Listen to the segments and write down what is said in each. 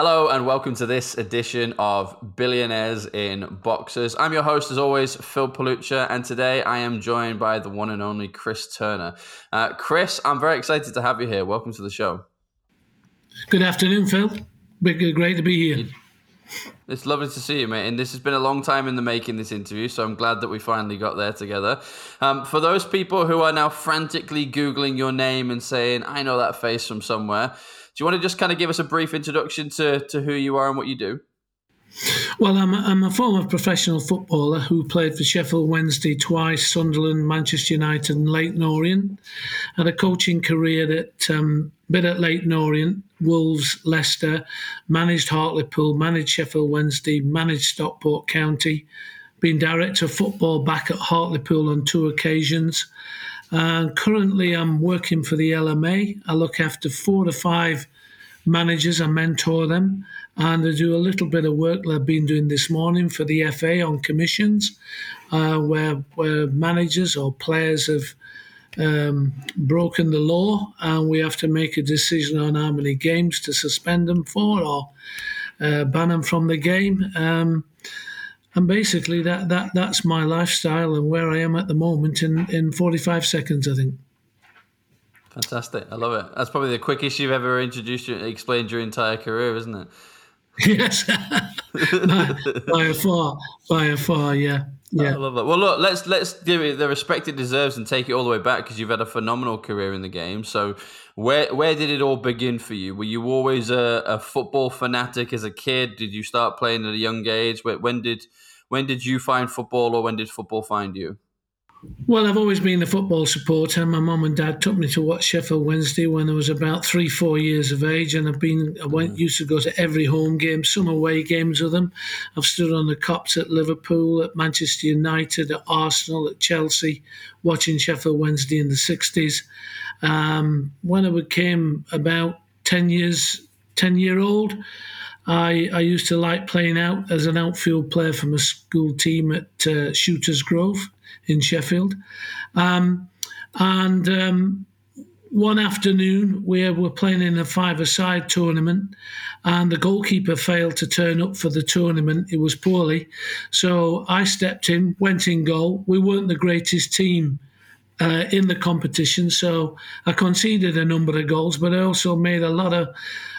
Hello and welcome to this edition of Billionaires in Boxers. I'm your host, as always, Phil Palucha, and today I am joined by the one and only Chris Turner. Uh, Chris, I'm very excited to have you here. Welcome to the show. Good afternoon, Phil. Great to be here. It's lovely to see you, mate. And this has been a long time in the making, this interview, so I'm glad that we finally got there together. Um, for those people who are now frantically Googling your name and saying, I know that face from somewhere, you want to just kind of give us a brief introduction to, to who you are and what you do? Well, I'm a, I'm a former professional footballer who played for Sheffield Wednesday twice, Sunderland, Manchester United, and Leyton Orient. Had a coaching career at um, bit at Leyton Orient, Wolves, Leicester, managed Hartlepool, managed Sheffield Wednesday, managed Stockport County, been director of football back at Hartlepool on two occasions. And currently, I'm working for the LMA. I look after four to five managers, I mentor them, and I do a little bit of work that I've been doing this morning for the FA on commissions, uh, where, where managers or players have um, broken the law and we have to make a decision on how many games to suspend them for or uh, ban them from the game. Um, and basically, that, that that's my lifestyle and where I am at the moment in, in 45 seconds, I think. Fantastic. I love it. That's probably the quickest you've ever introduced, explained your entire career, isn't it? Yes. by, by a far. By a far, yeah. Yeah. I love that. Well, look, let's let's give it the respect it deserves and take it all the way back because you've had a phenomenal career in the game. So, where where did it all begin for you? Were you always a, a football fanatic as a kid? Did you start playing at a young age? When did when did you find football, or when did football find you? Well, I've always been a football supporter. My mum and dad took me to watch Sheffield Wednesday when I was about three, four years of age, and I've been I went mm. used to go to every home game, some away games with them. I've stood on the Kops at Liverpool, at Manchester United, at Arsenal, at Chelsea, watching Sheffield Wednesday in the '60s. Um, when I became about ten years, ten year old. I, I used to like playing out as an outfield player from a school team at uh, Shooters Grove in Sheffield. Um, and um, one afternoon, we were playing in a five-a-side tournament, and the goalkeeper failed to turn up for the tournament. It was poorly, so I stepped in, went in goal. We weren't the greatest team uh, in the competition, so I conceded a number of goals, but I also made a lot of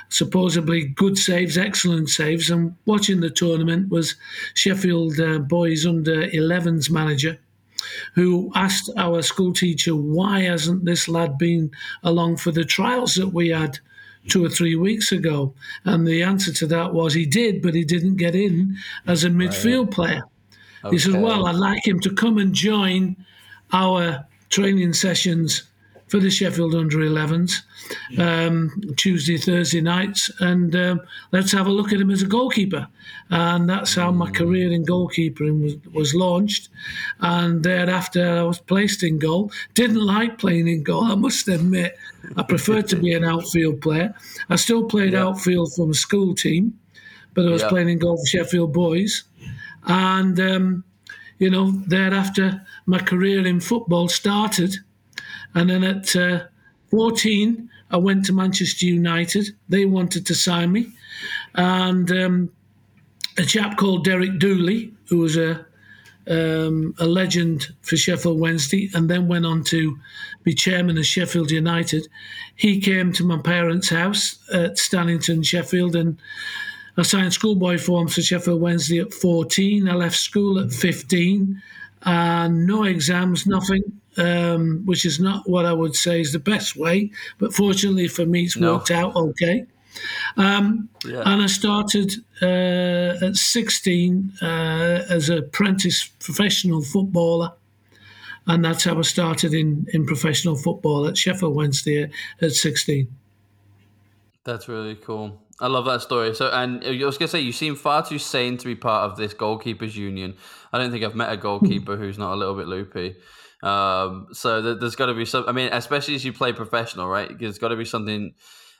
supposedly good saves, excellent saves. And watching the tournament was Sheffield uh, boys under 11s manager who asked our school teacher, why hasn't this lad been along for the trials that we had two or three weeks ago? And the answer to that was he did, but he didn't get in as a midfield right. player. Okay. He said, well, I'd like him to come and join our training sessions for the Sheffield under 11s um, Tuesday, Thursday nights, and um, let's have a look at him as a goalkeeper. And that's how my career in goalkeeping was, was launched. And thereafter, I was placed in goal. Didn't like playing in goal, I must admit. I preferred to be an outfield player. I still played yeah. outfield from a school team, but I was yeah. playing in goal for Sheffield Boys. And, um, you know, thereafter, my career in football started and then at uh, 14, I went to Manchester United. They wanted to sign me. And um, a chap called Derek Dooley, who was a um, a legend for Sheffield Wednesday, and then went on to be chairman of Sheffield United. He came to my parents' house at Stannington, Sheffield, and I signed schoolboy forms for Sheffield Wednesday at 14. I left school at 15, and no exams, nothing um, which is not what I would say is the best way, but fortunately for me, it's no. worked out okay. Um, yeah. And I started uh, at 16 uh, as an apprentice professional footballer. And that's how I started in, in professional football at Sheffield Wednesday at 16. That's really cool. I love that story. So, and I was gonna say, you seem far too sane to be part of this goalkeepers union. I don't think I've met a goalkeeper who's not a little bit loopy. Um, so there's got to be some. I mean, especially as you play professional, right? There's got to be something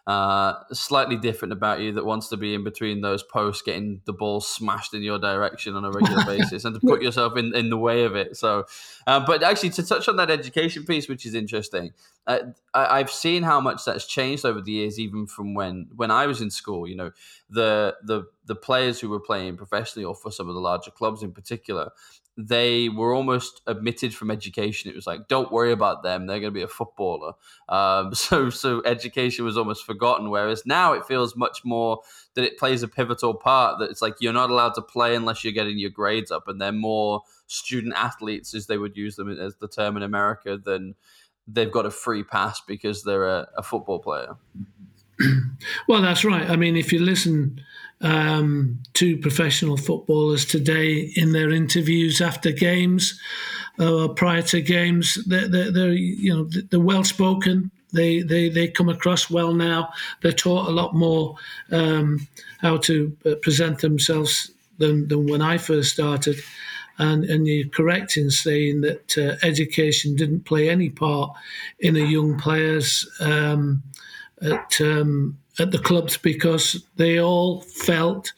uh, slightly different about you that wants to be in between those posts, getting the ball smashed in your direction on a regular basis, and to put yourself in, in the way of it. So, uh, but actually, to touch on that education piece, which is interesting, uh, I, have seen how much that's changed over the years, even from when when I was in school. You know, the the the players who were playing professionally or for some of the larger clubs in particular, they were almost omitted from education. It was like, don't worry about them; they're going to be a footballer. Um, so, so education was almost forgotten. Whereas now it feels much more that it plays a pivotal part. That it's like you're not allowed to play unless you're getting your grades up, and they're more student athletes, as they would use them as the term in America, than they've got a free pass because they're a, a football player. well, that's right. I mean, if you listen um, to professional footballers today in their interviews after games uh, prior to games. They're, they're, they're you know they're well spoken. They, they they come across well now. They're taught a lot more um, how to uh, present themselves than, than when I first started. And, and you're correct in saying that uh, education didn't play any part in a young player's um, at um, at the clubs because they all felt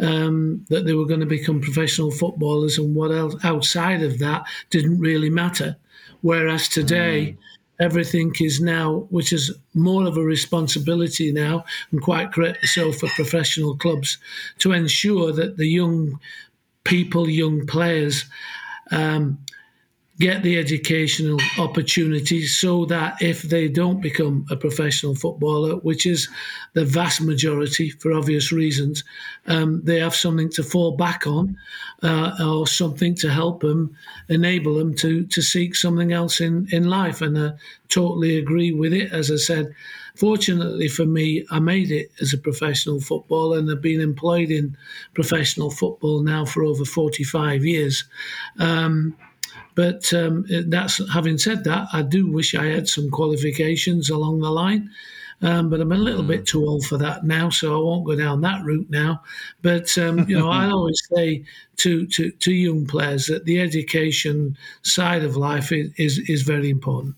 um, that they were going to become professional footballers, and what else outside of that didn't really matter. Whereas today, mm. everything is now, which is more of a responsibility now, and quite correctly so for professional clubs, to ensure that the young people, young players, um, get the educational opportunities so that if they don't become a professional footballer, which is the vast majority for obvious reasons, um, they have something to fall back on uh, or something to help them, enable them to, to seek something else in, in life. And I totally agree with it. As I said, fortunately for me, I made it as a professional footballer and I've been employed in professional football now for over 45 years. Um, but um, that's having said that, I do wish I had some qualifications along the line. Um, but I'm a little mm. bit too old for that now, so I won't go down that route now. But um, you know, I always say to, to to young players that the education side of life is is, is very important.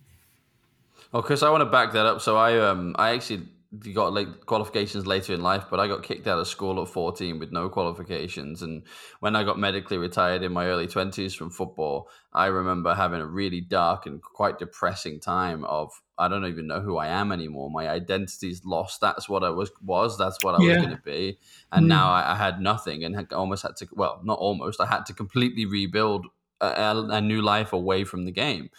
Well, Chris, I want to back that up. So I um I actually you got like qualifications later in life, but I got kicked out of school at 14 with no qualifications. And when I got medically retired in my early 20s from football, I remember having a really dark and quite depressing time of I don't even know who I am anymore. My identity's lost. That's what I was was. That's what I yeah. was going to be. And mm. now I, I, had nothing and had, almost had to well, not almost. I had to completely rebuild a, a new life away from the game.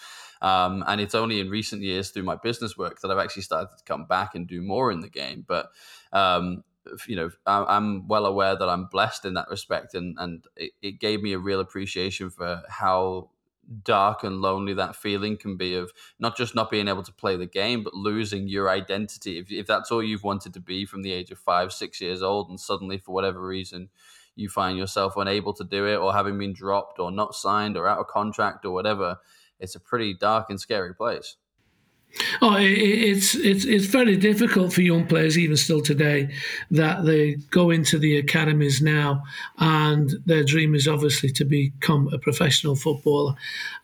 Um, and it's only in recent years through my business work that I've actually started to come back and do more in the game. But um, you know, I'm well aware that I'm blessed in that respect, and and it, it gave me a real appreciation for how dark and lonely that feeling can be of not just not being able to play the game but losing your identity if, if that's all you've wanted to be from the age of five six years old and suddenly for whatever reason you find yourself unable to do it or having been dropped or not signed or out of contract or whatever it's a pretty dark and scary place. Oh, it's it's it's very difficult for young players, even still today, that they go into the academies now, and their dream is obviously to become a professional footballer,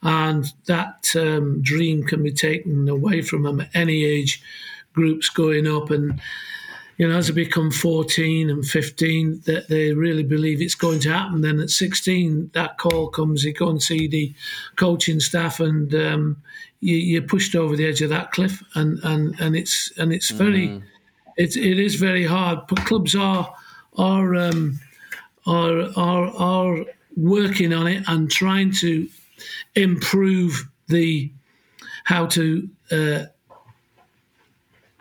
and that um, dream can be taken away from them at any age groups going up and you know, as they become 14 and 15, that they really believe it's going to happen. Then at 16, that call comes, you go and see the coaching staff, and um, you, are pushed over the edge of that cliff, and and and it's and it's very, mm. it's it is very hard. But clubs are are um, are are are working on it and trying to improve the how to. Uh,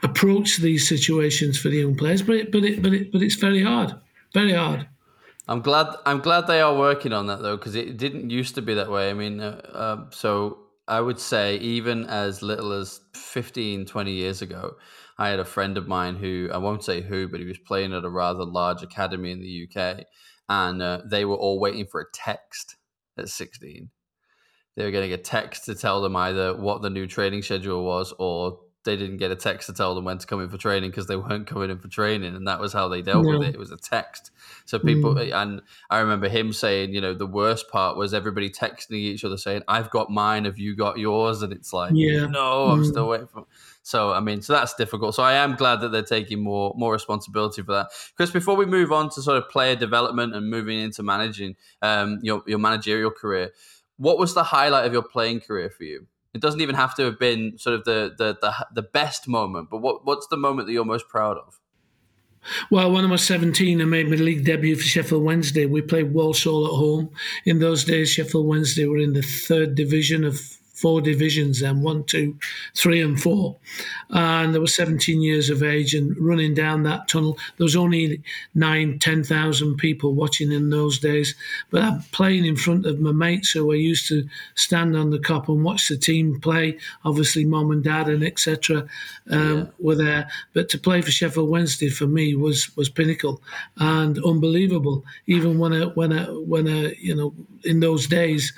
approach these situations for the young players. But it, but it, but it, but it's very hard, very hard. I'm glad. I'm glad they are working on that though, because it didn't used to be that way. I mean, uh, uh, so I would say even as little as 15, 20 years ago, I had a friend of mine who I won't say who, but he was playing at a rather large academy in the UK, and uh, they were all waiting for a text at 16. They were getting a text to tell them either what the new training schedule was or they didn't get a text to tell them when to come in for training because they weren't coming in for training, and that was how they dealt with it. It was a text. So people, mm. and I remember him saying, you know, the worst part was everybody texting each other saying, "I've got mine, have you got yours?" And it's like, yeah. no, I'm mm. still waiting for. So I mean, so that's difficult. So I am glad that they're taking more more responsibility for that. Chris, before we move on to sort of player development and moving into managing um, your your managerial career, what was the highlight of your playing career for you? It doesn't even have to have been sort of the the the, the best moment, but what what's the moment that you're most proud of? Well, when I was 17, I made my league debut for Sheffield Wednesday. We played Walsall at home. In those days, Sheffield Wednesday were in the third division of four divisions then one, two, three, and four. And there was 17 years of age and running down that tunnel. There was only nine, 10,000 people watching in those days. But I'm playing in front of my mates who I used to stand on the Kop and watch the team play. Obviously, mom and dad and etc. Um, yeah. were there. But to play for Sheffield Wednesday for me was was pinnacle and unbelievable. Even when I when I when I you know in those days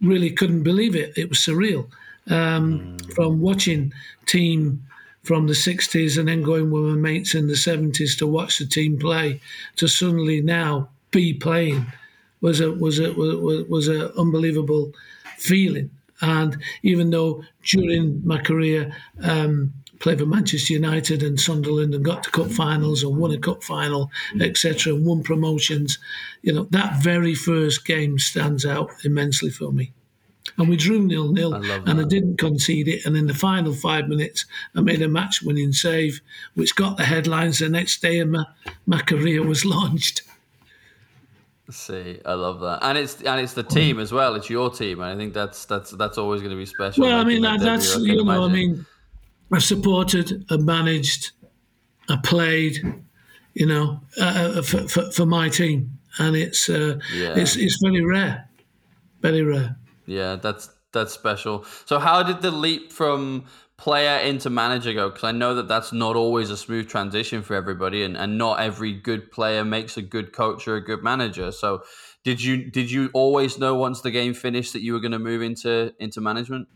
really couldn't believe it. It was surreal. Um, mm. From watching team from the 60s and then going with my mates in the 70s to watch the team play to suddenly now be playing was a was a was, was a unbelievable feeling. And even though during my career, um, played for Manchester United and Sunderland and got to cup finals and won a cup final, mm. etc., and won promotions. You know, that very first game stands out immensely for me. And we drew nil nil, and I didn't concede it. And in the final five minutes, I made a match winning save, which got the headlines the next day, and my, my career was launched. See, I love that, and it's and it's the team as well. It's your team, and I think that's that's that's always going to be special. Well, I mean, that, that's you know, imagine. I mean, I supported, I managed, I played, you know, uh, uh, for, for, for, my team, and it's uh, yeah. it's it's very rare, very rare. Yeah, that's that's special. So, how did the leap from player into manager go? Because I know that that's not always a smooth transition for everybody, and, and not every good player makes a good coach or a good manager. So, did you did you always know once the game finished that you were going to move into into management?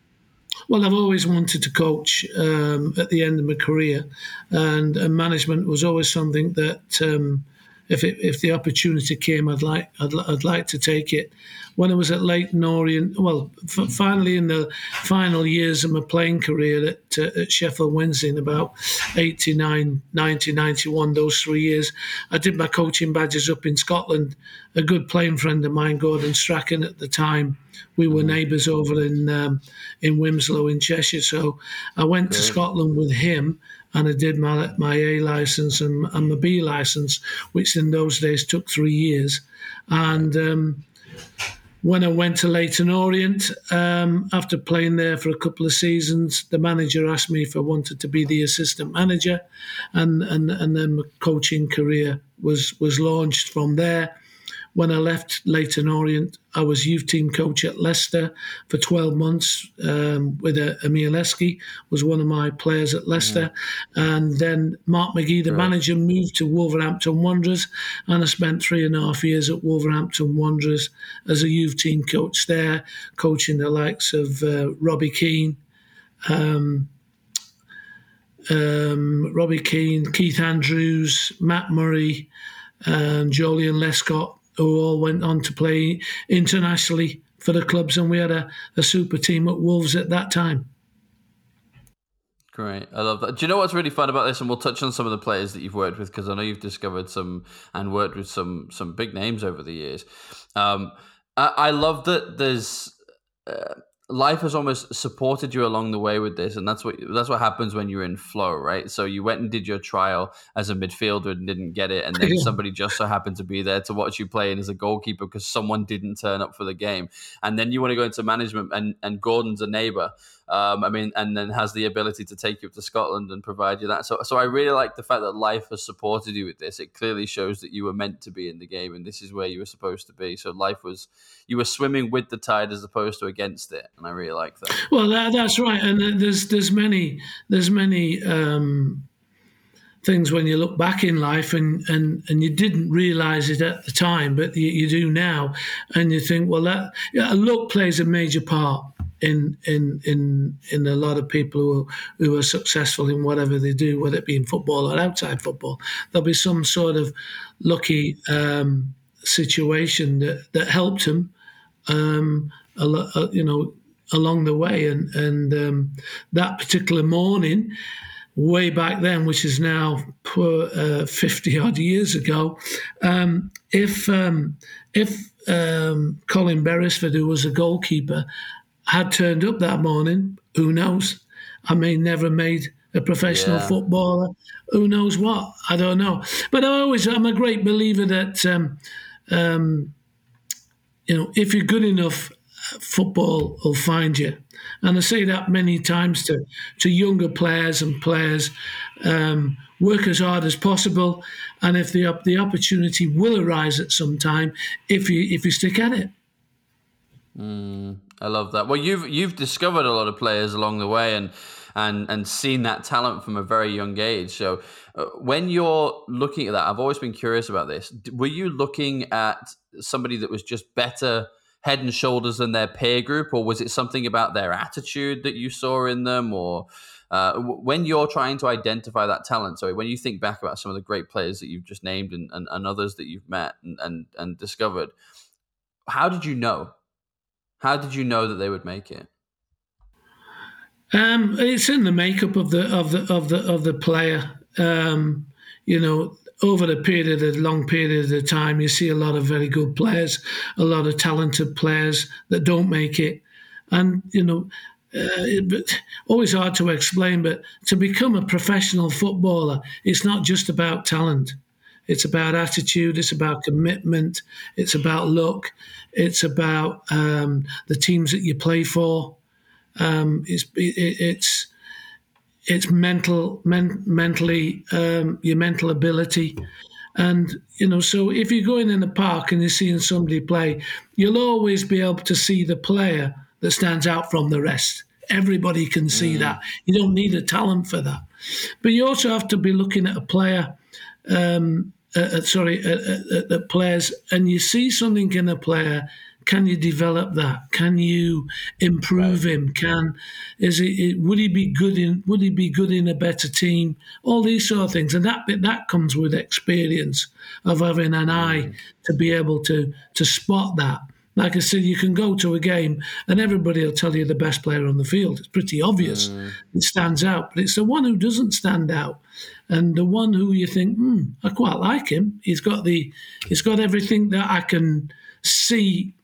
Well, I've always wanted to coach um, at the end of my career, and, and management was always something that, um, if it, if the opportunity came, I'd like I'd, I'd like to take it when I was at Leyton Orient, well, f- finally in the final years of my playing career at, uh, at Sheffield Wednesday in about 89, 90, 91, those three years, I did my coaching badges up in Scotland. A good playing friend of mine, Gordon Strachan, at the time, we were mm-hmm. neighbours over in um, in Wilmslow in Cheshire. So I went to Scotland with him and I did my my A license and, and my B license, which in those days took three years. And um, when I went to Leyton Orient, um, after playing there for a couple of seasons, the manager asked me if I wanted to be the assistant manager, and and, and then my coaching career was was launched from there. When I left Leyton Orient, I was youth team coach at Leicester for 12 months um, with a, Emile Heskey, was one of my players at Leicester. Mm. And then Mark McGee, the right. manager, moved to Wolverhampton Wanderers. And I spent three and a half years at Wolverhampton Wanderers as a youth team coach there, coaching the likes of uh, Robbie Keane, um, um, Robbie Keane, Keith Andrews, Matt Murray, and Joleon Lescott who all went on to play internationally for the clubs, and we had a, a super team at Wolves at that time. Great, I love that. Do you know what's really fun about this? And we'll touch on some of the players that you've worked with because I know you've discovered some and worked with some some big names over the years. Um, I, I love that there's. Uh, life has almost supported you along the way with this, and that's what that's what happens when you're in flow, right? So you went and did your trial as a midfielder and didn't get it, and then somebody just so happened to be there to watch you play as a goalkeeper because someone didn't turn up for the game, and then you want to go into management, and and Gordon's a neighbor, um, I mean, and then has the ability to take you up to Scotland and provide you that. So, so I really like the fact that life has supported you with this. It clearly shows that you were meant to be in the game, and this is where you were supposed to be. So, life was you were swimming with the tide as opposed to against it, and I really like that. Well, that, that's right, and there's there's many there's many. Um, things when you look back in life and, and, and you didn't realize it at the time, but you, you do now. And you think, well, that yeah, luck plays a major part in in in in a lot of people who who are successful in whatever they do, whether it be in football or outside football. There'll be some sort of lucky um, situation that that helped him. Um, a lot, uh, you know, along the way. And and um, that particular morning, way back then, which is now uh, fifty odd years ago, um, if um, if um, Colin Beresford, who was a goalkeeper, had turned up that morning, who knows? I may never made a professional yeah. footballer. Who knows what? I don't know. But I always, I'm a great believer that, um, um, you know, if you're good enough, football will find you. And I say that many times to, to younger players and players. Um, work as hard as possible, and if the the opportunity will arise at some time, if you if you stick at it. Mm, I love that. Well, you've you've discovered a lot of players along the way, and and and seen that talent from a very young age. So, uh, when you're looking at that, I've always been curious about this. Were you looking at somebody that was just better? head and shoulders than their peer group, or was it something about their attitude that you saw in them, or uh, when you're trying to identify that talent? So when you think back about some of the great players that you've just named and, and, and others that you've met and, and, and discovered, how did you know? How did you know that they would make it? Um, it's in the makeup of the of the of the of the player. Um, you know, over a period, a long period of time, you see a lot of very good players, a lot of talented players that don't make it, and you know, uh, always hard to explain. But to become a professional footballer, it's not just about talent. It's about attitude. It's about commitment. It's about luck. It's about um, the teams that you play for. Um, it's it, it's it's mental, men, mentally, um, your mental ability. And, you know, so if you're going in the park and you're seeing somebody play, you'll always be able to see the player that stands out from the rest. Everybody can see mm. that. You don't need a talent for that. But you also have to be looking at a player, um, uh, uh, sorry, at, at, at players, and you see something in a player can you develop that? Can you improve right. him? Can is it, would he be good in would he be good in a better team? All these sort of things, and that that comes with experience of having an eye mm. to be able to to spot that. Like I said, you can go to a game and everybody will tell you the best player on the field. It's pretty obvious. Mm. It stands out, but it's the one who doesn't stand out, and the one who you think, hmm, I quite like him. He's got the, he's got everything that I can see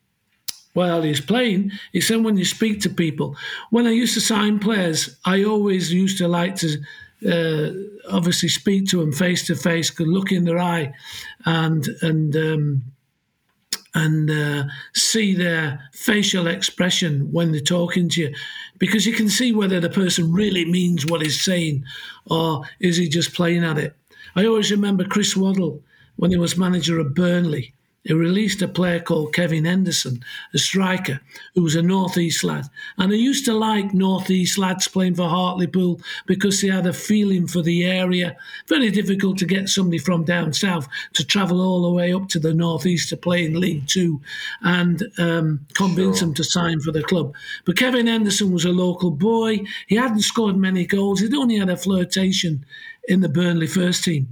while he's playing. He said when you speak to people, when I used to sign players, I always used to like to uh, obviously speak to them face to face, could look in their eye, and and um, and uh, see their facial expression when they're talking to you, because you can see whether the person really means what he's saying, or is he just playing at it. I always remember Chris Waddle when he was manager of Burnley he released a player called Kevin Henderson, a striker, who was a Northeast lad. And I used to like Northeast lads playing for Hartlepool because they had a feeling for the area. Very difficult to get somebody from down south to travel all the way up to the Northeast to play in League Two and um, convince sure. them to sign for the club. But Kevin Henderson was a local boy. He hadn't scored many goals. He'd only had a flirtation in the Burnley first team.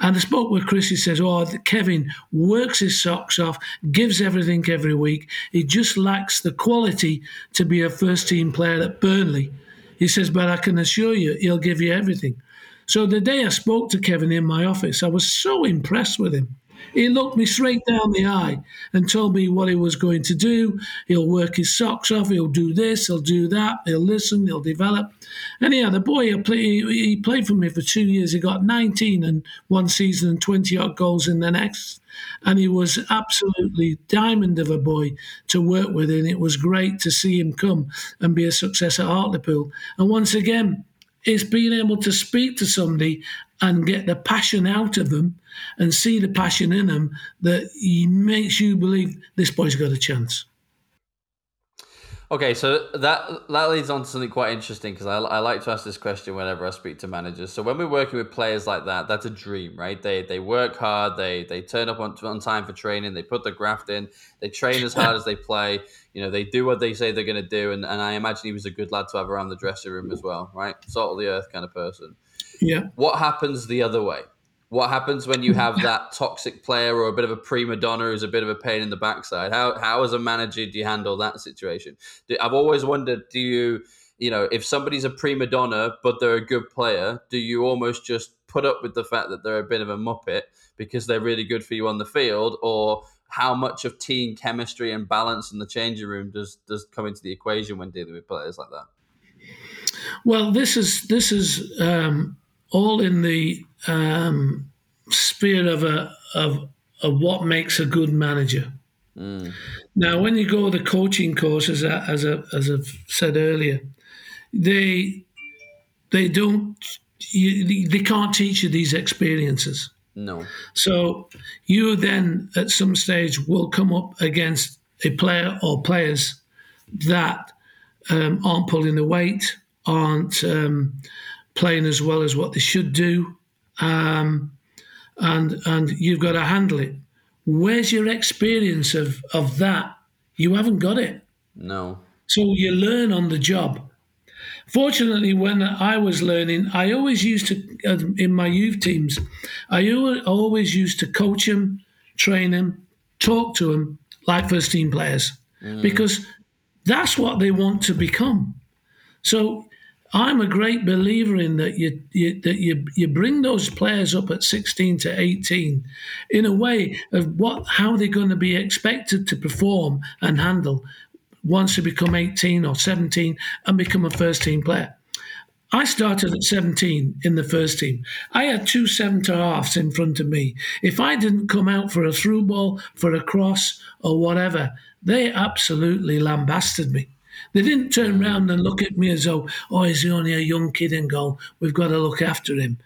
And I spoke with Chris. He says, "Oh, Kevin works his socks off, gives everything every week. He just lacks the quality to be a first-team player at Burnley." He says, "But I can assure you, he'll give you everything." So the day I spoke to Kevin in my office, I was so impressed with him. He looked me straight down the eye and told me what he was going to do. He'll work his socks off. He'll do this. He'll do that. He'll listen. He'll develop. Anyhow, the boy he, he played for me for two years. He got 19 in one season and 20 odd goals in the next and he was absolutely diamond of a boy to work with and it was great to see him come and be a success at Hartlepool and once again it's being able to speak to somebody and get the passion out of them and see the passion in them that makes you believe this boy's got a chance. Okay, so that that leads on to something quite interesting because I, I like to ask this question whenever I speak to managers. So when we're working with players like that, that's a dream, right? They they work hard, they they turn up on, on time for training, they put the graft in, they train as hard as they play. You know, they do what they say they're going to do, and, and I imagine he was a good lad to have around the dressing room as well, right? Salt of the earth kind of person. Yeah. What happens the other way? What happens when you have that toxic player or a bit of a prima donna who's a bit of a pain in the backside? How how as a manager do you handle that situation? I've always wondered, do you you know if somebody's a prima donna but they're a good player, do you almost just put up with the fact that they're a bit of a muppet because they're really good for you on the field, or how much of team chemistry and balance in the changing room does does come into the equation when dealing with players like that? Well, this is this is um, all in the um, sphere of a of, of what makes a good manager. Mm. Now, when you go the coaching course, as I, as I, as I've said earlier, they they don't you, they can't teach you these experiences. No. So you then at some stage will come up against a player or players that um, aren't pulling the weight, aren't um, playing as well as what they should do, um, and and you've got to handle it. Where's your experience of of that? You haven't got it. No. So you learn on the job. Fortunately, when I was learning, I always used to, in my youth teams, I always used to coach them, train them, talk to them like first team players mm. because that's what they want to become. So I'm a great believer in that you, you, that you you bring those players up at 16 to 18 in a way of what how they're going to be expected to perform and handle once they become 18 or 17 and become a first team player. I started at 17 in the first team. I had two centre halves in front of me. If I didn't come out for a through ball, for a cross, or whatever, they absolutely lambasted me. They didn't turn around and look at me as though, oh, is he only a young kid and go, we've got to look after him.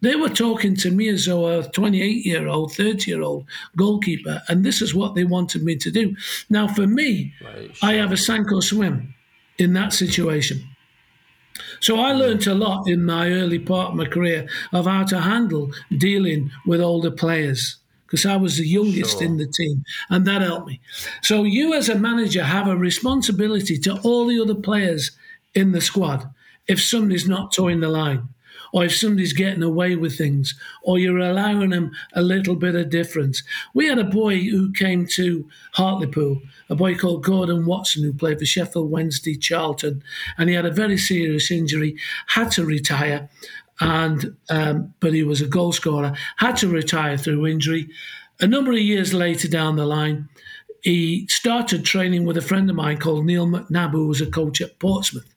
They were talking to me as though a 28 year old, 30 year old goalkeeper, and this is what they wanted me to do. Now, for me, right, sure. I have a sink or swim in that situation. So I learned a lot in my early part of my career of how to handle dealing with older players because I was the youngest sure. in the team, and that helped me. So you, as a manager, have a responsibility to all the other players in the squad if somebody's not toeing the line or if somebody's getting away with things, or you're allowing them a little bit of difference. We had a boy who came to Hartlepool, a boy called Gordon Watson, who played for Sheffield Wednesday, Charlton, and he had a very serious injury, had to retire, and um, but he was a goal scorer, had to retire through injury. A number of years later down the line, he started training with a friend of mine called Neil McNab, who was a coach at Portsmouth.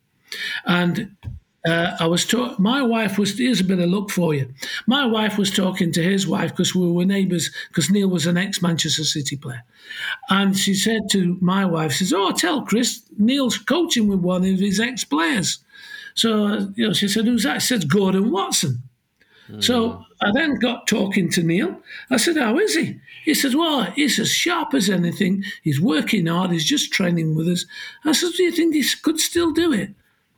And uh, I was talking. My wife was. Here's a bit of luck for you. My wife was talking to his wife because we were neighbours. Because Neil was an ex Manchester City player, and she said to my wife, "She says, oh, tell Chris Neil's coaching with one of his ex players." So you know, she said, "Who's that?" I said, "Gordon Watson." Mm. So I then got talking to Neil. I said, How is he? He says, Well, he's as sharp as anything. He's working hard. He's just training with us. I said, Do you think he could still do it?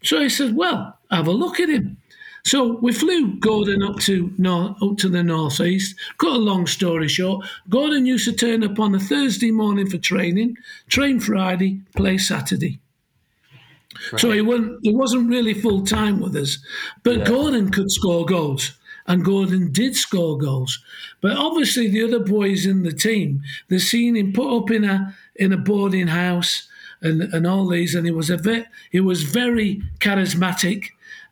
So he said, Well, have a look at him. So we flew Gordon up to north, up to the northeast. Cut a long story short, Gordon used to turn up on a Thursday morning for training, train Friday, play Saturday. Right. So he wasn't he wasn't really full time with us, but yeah. Gordon could score goals, and Gordon did score goals. But obviously, the other boys in the team, they seen him put up in a in a boarding house and, and all these, and he was a bit, he was very charismatic.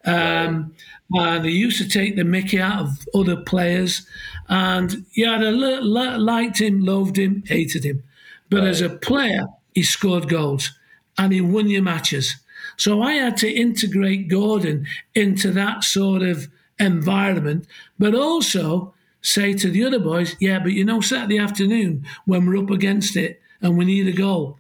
Um, and he used to take the mickey out of other players. And yeah, I liked him, loved him, hated him. But right. as a player, he scored goals and he won your matches. So I had to integrate Gordon into that sort of environment, but also say to the other boys, yeah, but you know, Saturday afternoon when we're up against it and we need a goal,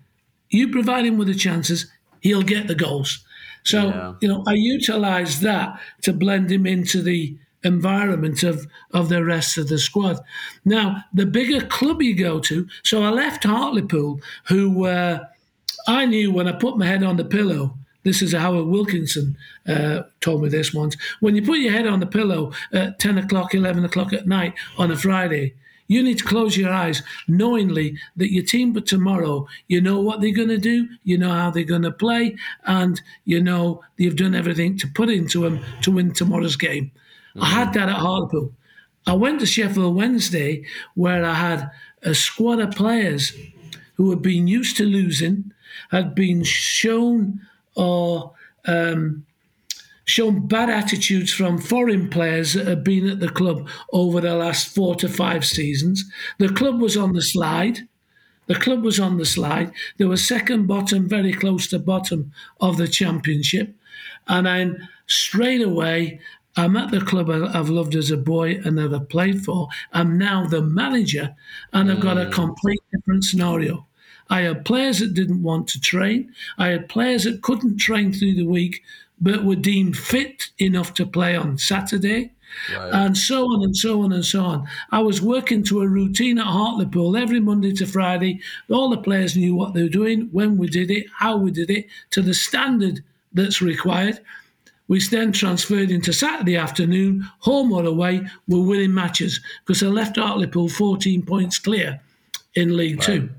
you provide him with the chances, he'll get the goals. So, yeah. you know, I utilize that to blend him into the environment of, of the rest of the squad. Now, the bigger club you go to, so I left Hartlepool, who uh, I knew when I put my head on the pillow. This is Howard Wilkinson uh, told me this once. When you put your head on the pillow at 10 o'clock, 11 o'clock at night on a Friday, you need to close your eyes knowingly that your team for tomorrow, you know what they're going to do, you know how they're going to play, and you know you've done everything to put into them to win tomorrow's game. Mm-hmm. I had that at Hartlepool. I went to Sheffield Wednesday where I had a squad of players who had been used to losing, had been shown or um, shown bad attitudes from foreign players that have been at the club over the last four to five seasons. The club was on the slide. The club was on the slide. They were second bottom, very close to bottom of the championship. And then straight away, I'm at the club I've loved as a boy and never played for. I'm now the manager, and I've got a mm. complete different scenario. I had players that didn't want to train. I had players that couldn't train through the week, but were deemed fit enough to play on Saturday. Right. And so on and so on and so on. I was working to a routine at Hartlepool every Monday to Friday. All the players knew what they were doing, when we did it, how we did it, to the standard that's required which then transferred into Saturday afternoon, home or away, were winning matches because I left Hartlepool 14 points clear in League right. Two.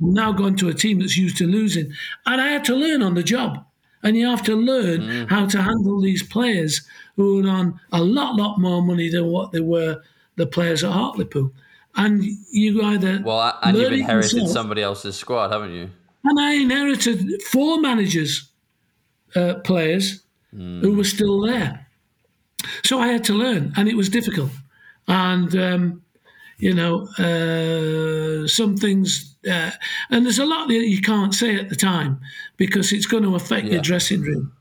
Now gone to a team that's used to losing. And I had to learn on the job. And you have to learn mm. how to handle these players who are on a lot, lot more money than what they were the players at Hartlepool. And you either. Well, and you've inherited yourself, somebody else's squad, haven't you? And I inherited four managers, uh, players mm. who were still there. So I had to learn, and it was difficult. And um, you know, uh, some things, uh, and there's a lot that you can't say at the time because it's going to affect yeah. your dressing room.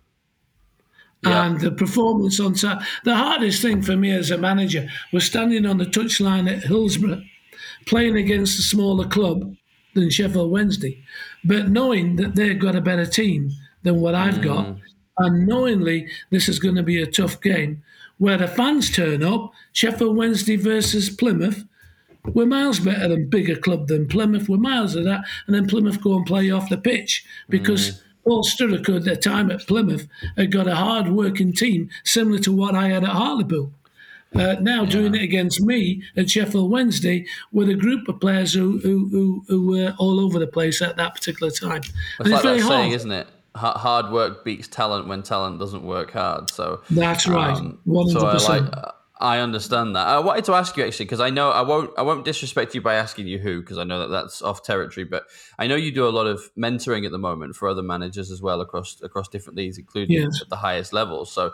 Yeah. And the performance on Saturday. The hardest thing for me as a manager was standing on the touchline at Hillsborough, playing against a smaller club than Sheffield Wednesday, but knowing that they've got a better team than what I've mm. got, unknowingly this is going to be a tough game where the fans turn up Sheffield Wednesday versus Plymouth. We're miles better than bigger club than Plymouth. We're miles of that, and then Plymouth go and play off the pitch because mm. Paul Sturrock at the time at Plymouth had got a hard working team similar to what I had at Hartlepool. Uh, now yeah. doing it against me at Sheffield Wednesday with a group of players who who, who, who were all over the place at that particular time. It's like that hard. saying, isn't it? hard work beats talent when talent doesn't work hard. So that's right. Um, so I like. I understand that. I wanted to ask you actually because I know I won't. I won't disrespect you by asking you who because I know that that's off territory. But I know you do a lot of mentoring at the moment for other managers as well across across different leagues, including yes. at the highest levels. So,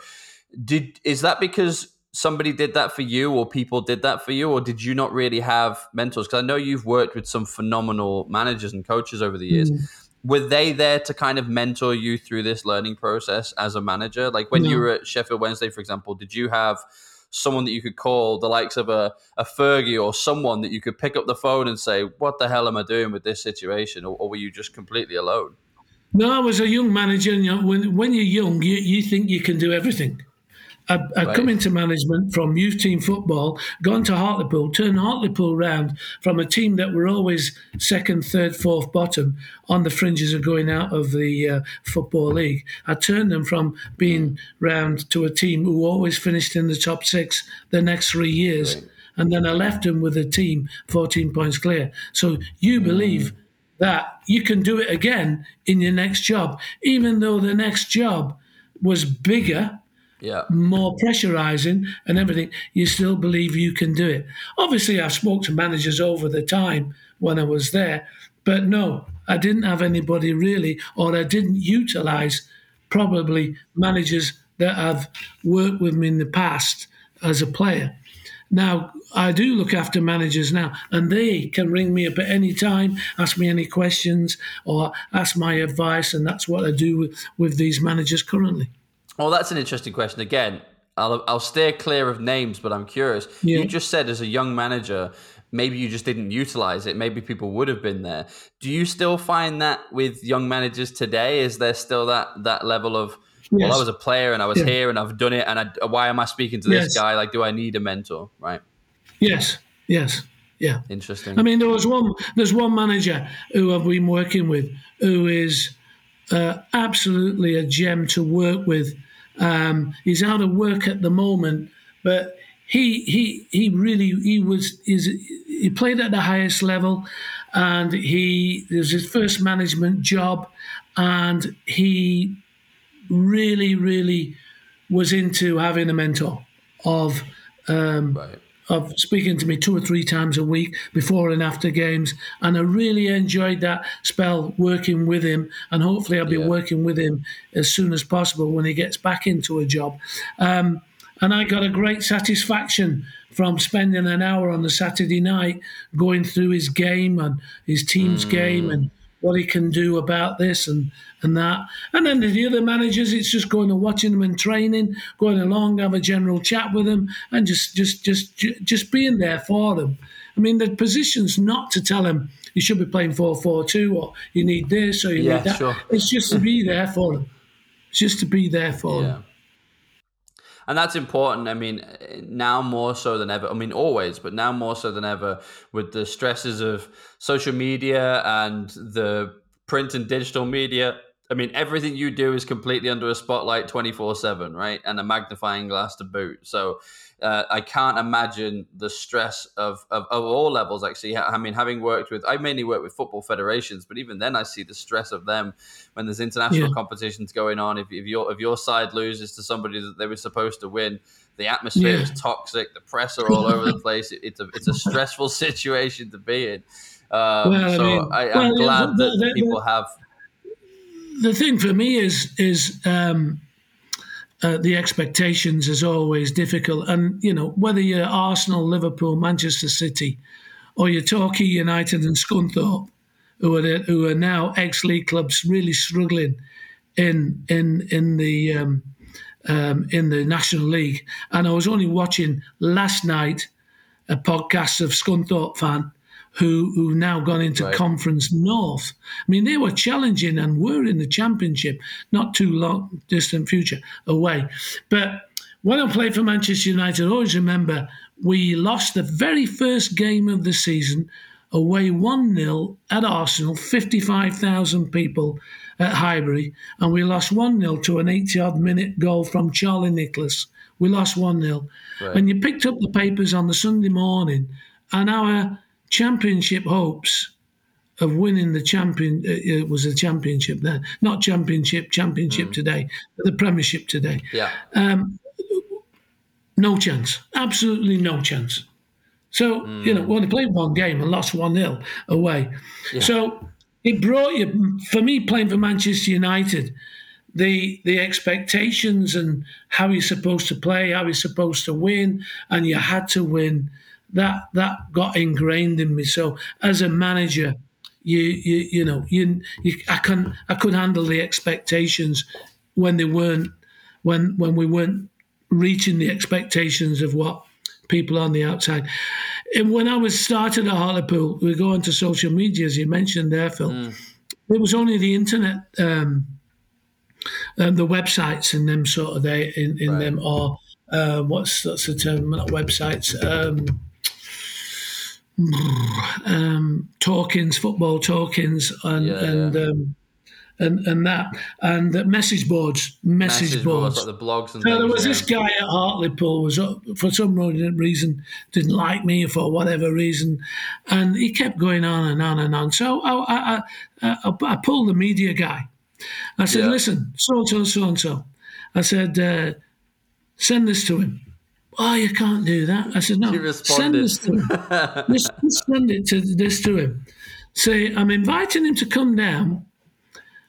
did is that because somebody did that for you, or people did that for you, or did you not really have mentors? Because I know you've worked with some phenomenal managers and coaches over the years. Mm were they there to kind of mentor you through this learning process as a manager? Like when no. you were at Sheffield Wednesday, for example, did you have someone that you could call the likes of a, a Fergie or someone that you could pick up the phone and say, What the hell am I doing with this situation? Or, or were you just completely alone? No, I was a young manager. And when, when you're young, you, you think you can do everything. I'd, I'd right. come into management from youth team football, gone to Hartlepool, turned Hartlepool round from a team that were always second, third, fourth, bottom on the fringes of going out of the uh, football league. I turned them from being round to a team who always finished in the top six the next three years. Right. And then I left them with a team 14 points clear. So you mm. believe that you can do it again in your next job, even though the next job was bigger yeah. more pressurizing and everything, you still believe you can do it. Obviously, I've spoke to managers over the time when I was there, but no, I didn't have anybody really, or I didn't utilize probably managers that have worked with me in the past as a player. Now, I do look after managers now, and they can ring me up at any time, ask me any questions, or ask my advice, and that's what I do with, with these managers currently. Well, that's an interesting question. Again, I'll, I'll steer clear of names, but I'm curious. Yeah. You just said as a young manager, maybe you just didn't utilize it. Maybe people would have been there. Do you still find that with young managers today? Is there still that that level of yes. well, I was a player and I was yeah. here and I've done it, and I, why am I speaking to this yes. guy? Like, do I need a mentor? Right? Yes. Yes. Yeah. Interesting. I mean, there was one. There's one manager who I've been working with who is uh, absolutely a gem to work with um, he's out of work at the moment, but he he he really he was is he played at the highest level, and he it was his first management job, and he really really was into having a mentor of um, right. Of speaking to me two or three times a week before and after games. And I really enjoyed that spell working with him. And hopefully, I'll be yeah. working with him as soon as possible when he gets back into a job. Um, and I got a great satisfaction from spending an hour on the Saturday night going through his game and his team's mm. game and what he can do about this and, and that. And then the other managers, it's just going and watching them in training, going along, have a general chat with them, and just just just just being there for them. I mean, the position's not to tell them you should be playing 4 4 2 or you need this or you yeah, need that. Sure. It's just to be there for them. It's just to be there for yeah. them and that's important. I mean, now more so than ever. I mean, always, but now more so than ever with the stresses of social media and the print and digital media. I mean, everything you do is completely under a spotlight 24 7, right? And a magnifying glass to boot. So uh, I can't imagine the stress of, of, of, all levels. Actually, I mean, having worked with, I mainly work with football federations, but even then, I see the stress of them when there's international yeah. competitions going on. If, if your if your side loses to somebody that they were supposed to win, the atmosphere yeah. is toxic. The press are all over the place. It, it's a it's a stressful situation to be in. Um, well, so I mean, am well, glad the, the, that people have. The thing for me is is. Um, uh, the expectations is always difficult. And, you know, whether you're Arsenal, Liverpool, Manchester City, or you're Torquay United and Scunthorpe, who are, the, who are now ex league clubs really struggling in, in, in, the, um, um, in the National League. And I was only watching last night a podcast of Scunthorpe fan who who now gone into right. Conference North. I mean, they were challenging and were in the championship not too long distant future away. But when I played for Manchester United, I always remember we lost the very first game of the season away 1 0 at Arsenal, 55,000 people at Highbury, and we lost 1 0 to an 80 odd minute goal from Charlie Nicholas. We lost 1 0. Right. And you picked up the papers on the Sunday morning, and our championship hopes of winning the champion uh, it was a championship then not championship championship mm. today but the premiership today yeah um, no chance absolutely no chance so mm. you know we only played one game and lost 1-0 away yeah. so it brought you for me playing for manchester united the the expectations and how you're supposed to play how you're supposed to win and you had to win that that got ingrained in me. So as a manager, you you you know you, you I can I could handle the expectations when they weren't when when we weren't reaching the expectations of what people on the outside. And when I was started at Hartlepool, we go into social media, as you mentioned there, Phil. Mm. It was only the internet, um, um, the websites and them sort of they in, in right. them, or uh, what's that's the term? Not websites. Um, um, talkings, football talkings, and yeah, and, yeah. Um, and and that and the message boards, message, message boards, boards like the blogs. And so there was yeah. this guy at Hartlepool was up, for some reason didn't like me for whatever reason, and he kept going on and on and on. So I I, I, I pulled the media guy. I said, "Listen, so and so, so and so." I said, uh, "Send this to him." Oh, you can't do that. I said, no, send this to him. Let's, send it to this to him. Say, I'm inviting him to come down.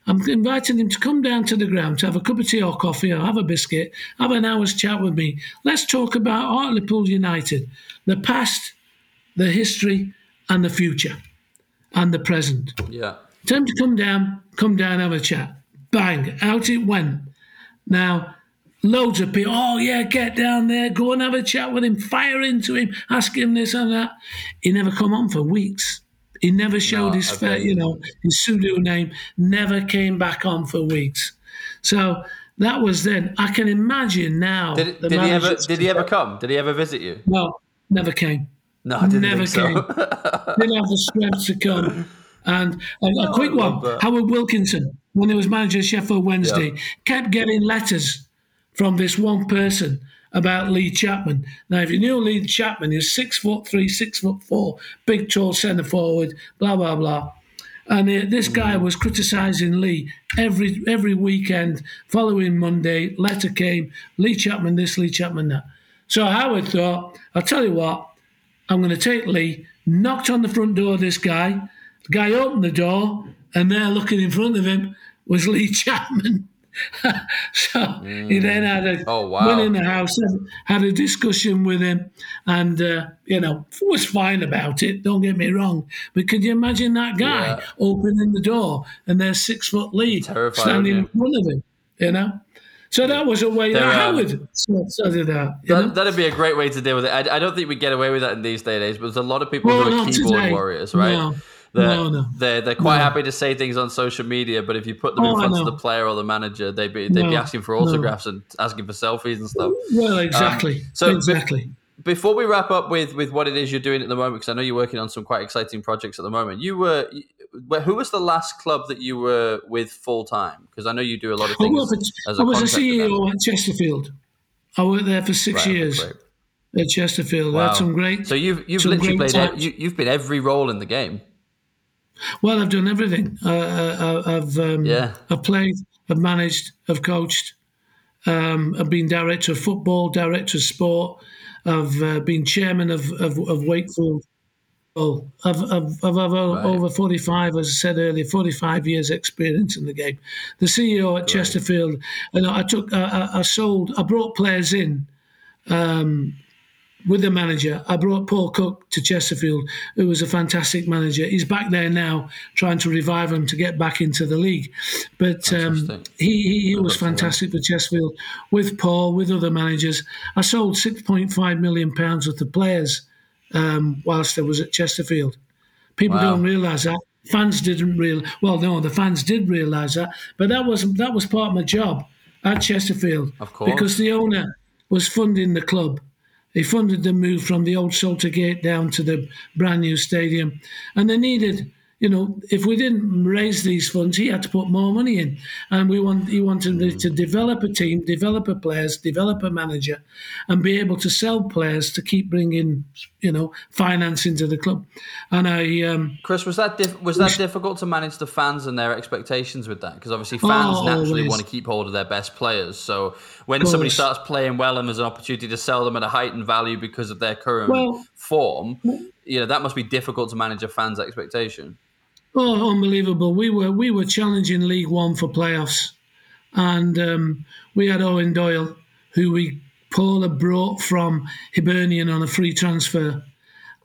I'm inviting him to come down to the ground to have a cup of tea or coffee or have a biscuit, have an hour's chat with me. Let's talk about Hartlepool United, the past, the history, and the future, and the present. Yeah. Tell him to come down, come down, have a chat. Bang, out it went. Now, Loads of people, oh yeah, get down there, go and have a chat with him, fire into him, ask him this and that. He never come on for weeks. He never showed no, his, you know, his pseudo name. Never came back on for weeks. So that was then. I can imagine now. Did, did he ever? Did he ever come? Did he ever visit you? No, never came. No, I didn't never so. came. didn't have the strength to come. And a, a quick one: Howard Wilkinson, when he was manager of Sheffield Wednesday, kept getting letters from this one person about Lee Chapman. Now, if you knew Lee Chapman, he's six foot three, six foot four, big, tall centre forward, blah blah blah. And uh, this guy was criticising Lee every every weekend. Following Monday, letter came: Lee Chapman this, Lee Chapman that. So Howard thought, I'll tell you what, I'm going to take Lee. Knocked on the front door of this guy. The guy opened the door, and there, looking in front of him, was Lee Chapman. So mm. he then had a oh, wow. went in the house and had a discussion with him, and uh, you know was fine about it. Don't get me wrong, but could you imagine that guy yeah. opening the door and there's six foot Lee standing in front of him? You know. So that was a way that um, Howard started that. that that'd be a great way to deal with it. I, I, don't think we get away with that in these day and age, but there's a lot of people well, who are keyboard today. warriors, right? No. They're, no, no. they're, they're quite no. happy to say things on social media, but if you put them oh, in front of the player or the manager, they'd be they'd be asking for autographs and asking for selfies and stuff. Well, exactly. Um, so exactly. Be, before we wrap up with with what it is you're doing at the moment, because I know you're working on some quite exciting projects at the moment. You were who was the last club that you were with full time? Because I know you do a lot of things. I, as a I was a CEO at Chesterfield. I worked there for six right, years. At Chesterfield, wow. had some great. So you've you've literally played. You, you've been every role in the game. Well, I've done everything. Uh, uh, I've um, yeah. I've played, I've managed, I've coached. Um, I've been director of football, director of sport. I've uh, been chairman of, of, of Wakefield. Oh, I've, I've, I've, I've right. over 45, as I said earlier, 45 years experience in the game. The CEO at right. Chesterfield, and I took, I, I, sold, I brought players in um, with the manager. I brought Paul Cook to Chesterfield, who was a fantastic manager. He's back there now, trying to revive him to get back into the league. But um, he, he, he was fantastic for Chesterfield with Paul, with other managers. I sold six point five million pounds worth of players um, whilst I was at Chesterfield. People wow. don't realise that. Fans didn't real well. No, the fans did realise that, but that wasn't that was part of my job at Chesterfield, of course, because the owner was funding the club they funded the move from the old Saltergate down to the brand new stadium. And they needed, you know, if we didn't raise these funds, he had to put more money in. And we want he wanted mm. to develop a team, develop a players, develop a manager, and be able to sell players to keep bringing, you know, finance into the club. And I, um, Chris, was that diff- was that difficult to manage the fans and their expectations with that? Because obviously fans oh, naturally want to keep hold of their best players. So when somebody starts playing well and there's an opportunity to sell them at a heightened value because of their current well, form, you know that must be difficult to manage a fan's expectation. Oh, unbelievable! We were we were challenging League One for playoffs, and um, we had Eoin Doyle, who we Paula brought from Hibernian on a free transfer,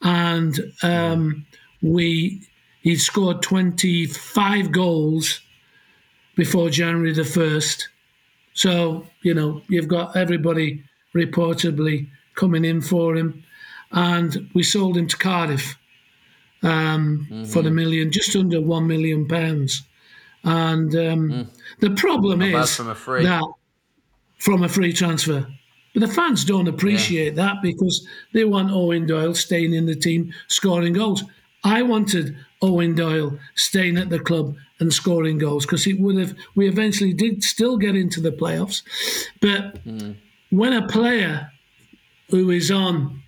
and um, we he scored twenty five goals before January the first so, you know, you've got everybody reportedly coming in for him. And we sold him to Cardiff um, mm-hmm. for the million, just under one million pounds. And um, mm. the problem Not is from that from a free transfer. But the fans don't appreciate yeah. that because they want Eoin Doyle staying in the team, scoring goals. I wanted Eoin Doyle staying at the club and scoring goals because it would have. We eventually did still get into the playoffs, but mm. when a player who is on.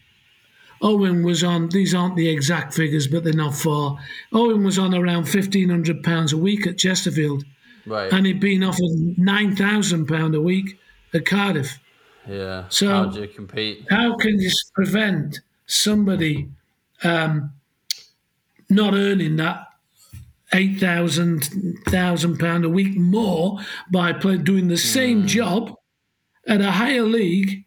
Eoin was on, these aren't the exact figures, but they're not far. Eoin was on around £1,500 a week at Chesterfield. Right. And he'd been offered £9,000 a week at Cardiff. Yeah. So, how do you compete? How can you prevent somebody um, not earning that eight thousand thousand pound a week more by play, doing the same mm. job at a higher league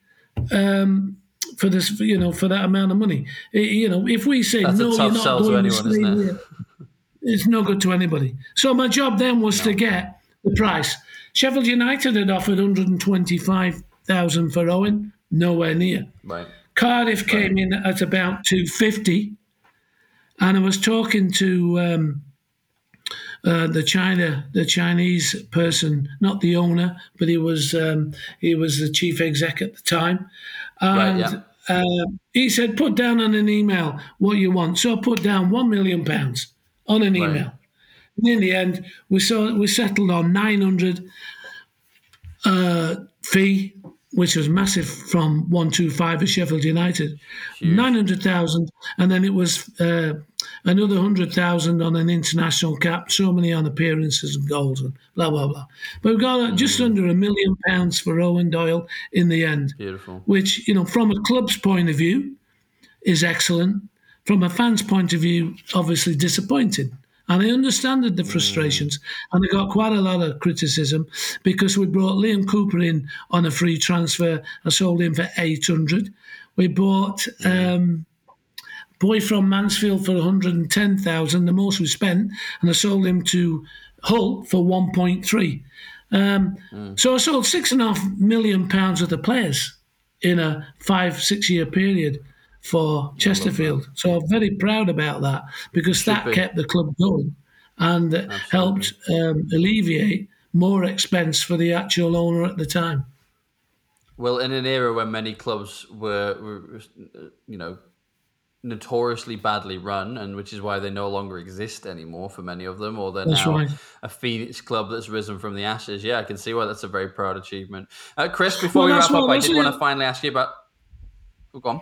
um, for this, you know, for that amount of money. It, you know, if we say That's no, you're not going to anyone, it? it's no good to anybody. So my job then was no. to get the price. Sheffield United had offered 125,000 for Eoin, nowhere near. Right. Cardiff right. came in at about 250 and I was talking to um, uh, the China, the Chinese person, not the owner, but he was um, he was the chief exec at the time, and right, yeah. Uh, he said, "Put down on an email what you want." So I put down one million pounds on an email. Right. And in the end, we saw we settled on nine hundred uh, fee which was massive from 125 at Sheffield United, 900,000, and then it was uh, another 100,000 on an international cap, so many on appearances and goals and blah, blah, blah. But we've got mm. just under a million pounds for Eoin Doyle in the end. Beautiful. Which, you know, from a club's point of view, is excellent. From a fan's point of view, obviously disappointing. And I understand the frustrations. And I got quite a lot of criticism because we brought Liam Cooper in on a free transfer. I sold him for 800. We bought um, boy from Mansfield for 110,000, the most we spent, and I sold him to Hull for 1.3. Um, mm. So I sold six and a half million pounds worth of players in a five, six year period for Chesterfield. So I'm very proud about that because that be. kept the club going and Absolutely. helped um, alleviate more expense for the actual owner at the time. Well, in an era when many clubs were, were you know, notoriously badly run, and which is why they no longer exist anymore for many of them, or they're that's now right. a Phoenix club that's risen from the ashes. Yeah, I can see why that's a very proud achievement. Uh, Chris, before well, we wrap up, I did want to finally ask you about. Oh, go on.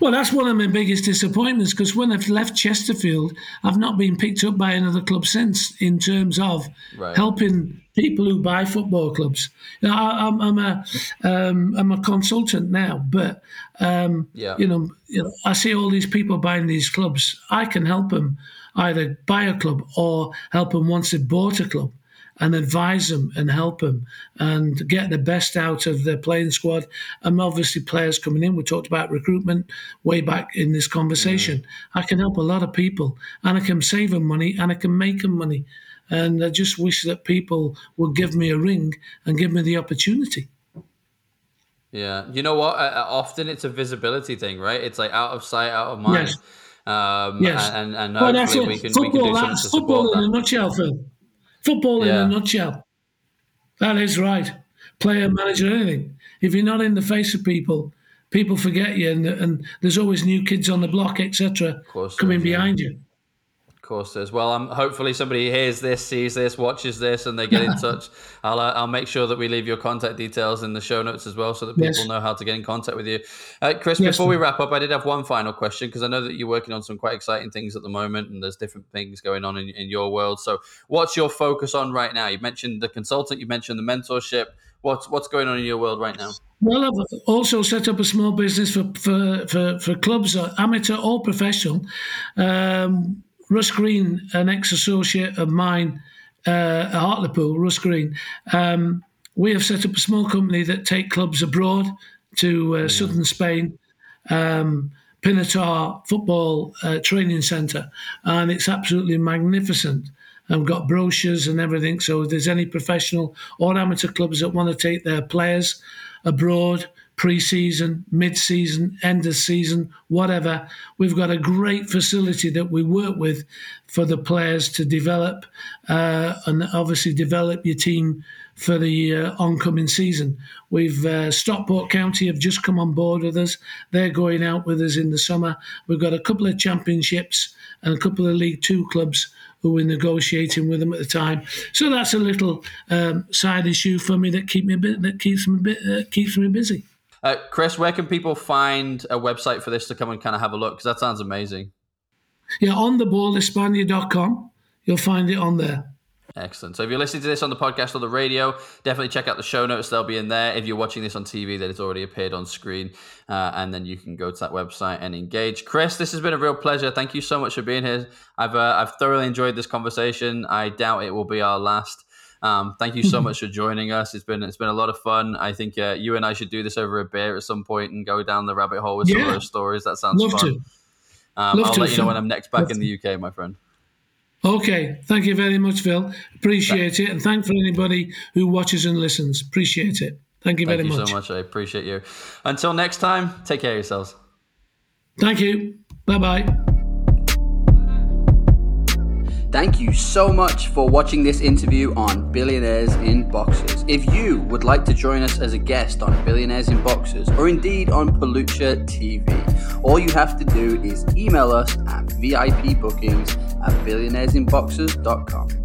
Well, that's one of my biggest disappointments because when I've left Chesterfield, I've not been picked up by another club since in terms of right. helping people who buy football clubs. You know, I, am I'm, a am um, a consultant now, but um, yeah. you, know, you know, I see all these people buying these clubs. I can help them either buy a club or help them once they've bought a club and advise them and help them and get the best out of their playing squad. And obviously, players coming in. We talked about recruitment way back in this conversation. Mm. I can help a lot of people and I can save them money and I can make them money. And I just wish that people would give me a ring and give me the opportunity. Yeah, you know what? Uh, often it's a visibility thing, right? It's like out of sight, out of mind. Yes. Um, yes. And, and, and hopefully well, we, can, football, we can do something to football in that. a nutshell, Phil. Football yeah. in a nutshell. That is right. Player, manager, anything. If you're not in the face of people, people forget you, and, and there's always new kids on the block, etc., coming so, yeah. behind you course there's well. Um, hopefully somebody hears this sees this watches this and they get in touch. I'll uh, i'll make sure that we leave your contact details in the show notes as well so that people yes. know how to get in contact with you. Uh, chris yes, before we wrap up i did have one final question because i know that you're working on some quite exciting things at the moment and there's different things going on in, in your world. So what's your focus on right now? You mentioned the consultant you mentioned the mentorship. What's what's going on in your world right now? Well, I've also set up a small business for for, for, for clubs, uh, amateur or professional, um, Russ Green, an ex associate of mine uh, at Hartlepool, Russ Green, um, we have set up a small company that take clubs abroad to uh, yeah. southern Spain. Um, Pinatar Football uh, Training Centre, and it's absolutely magnificent. I've got brochures and everything. So if there's any professional or amateur clubs that want to take their players abroad, pre-season, mid-season, end of season, whatever. We've got a great facility that we work with for the players to develop uh, and obviously develop your team for the uh, oncoming season. We've uh, Stockport County have just come on board with us. They're going out with us in the summer. We've got a couple of championships and a couple of League Two clubs who were negotiating with them at the time. So that's a little um, side issue for me that keep me a bit that keeps me a bit keeps me busy. Uh, Chris, where can people find a website for this to come and kind of have a look? Because that sounds amazing. Yeah, on the You'll find it on there. Excellent. So if you're listening to this on the podcast or the radio, definitely check out the show notes. They'll be in there. If you're watching this on TV, then it's already appeared on screen. Uh, and then you can go to that website and engage. Chris, this has been a real pleasure. Thank you so much for being here. I've, uh, I've thoroughly enjoyed this conversation. I doubt it will be our last. Um, thank you so much for joining us. It's been it's been a lot of fun. I think uh, you and I should do this over a beer at some point and go down the rabbit hole with yeah. some of those stories. That sounds Love fun. To. Um, Love I'll to, let you know when I'm next back Love in the UK, my friend. Okay, thank you very much, Phil. Appreciate it, and thank for anybody who watches and listens. Appreciate it. Thank you very thank you much. so much. I appreciate you. Until next time, take care of yourselves. Thank you. Bye bye. Thank you so much for watching this interview on Billionaires in Boxes. If you would like to join us as a guest on Billionaires in Boxes or indeed on Pelucha TV, all you have to do is email us at VIPbookings at billionairesinboxes.com.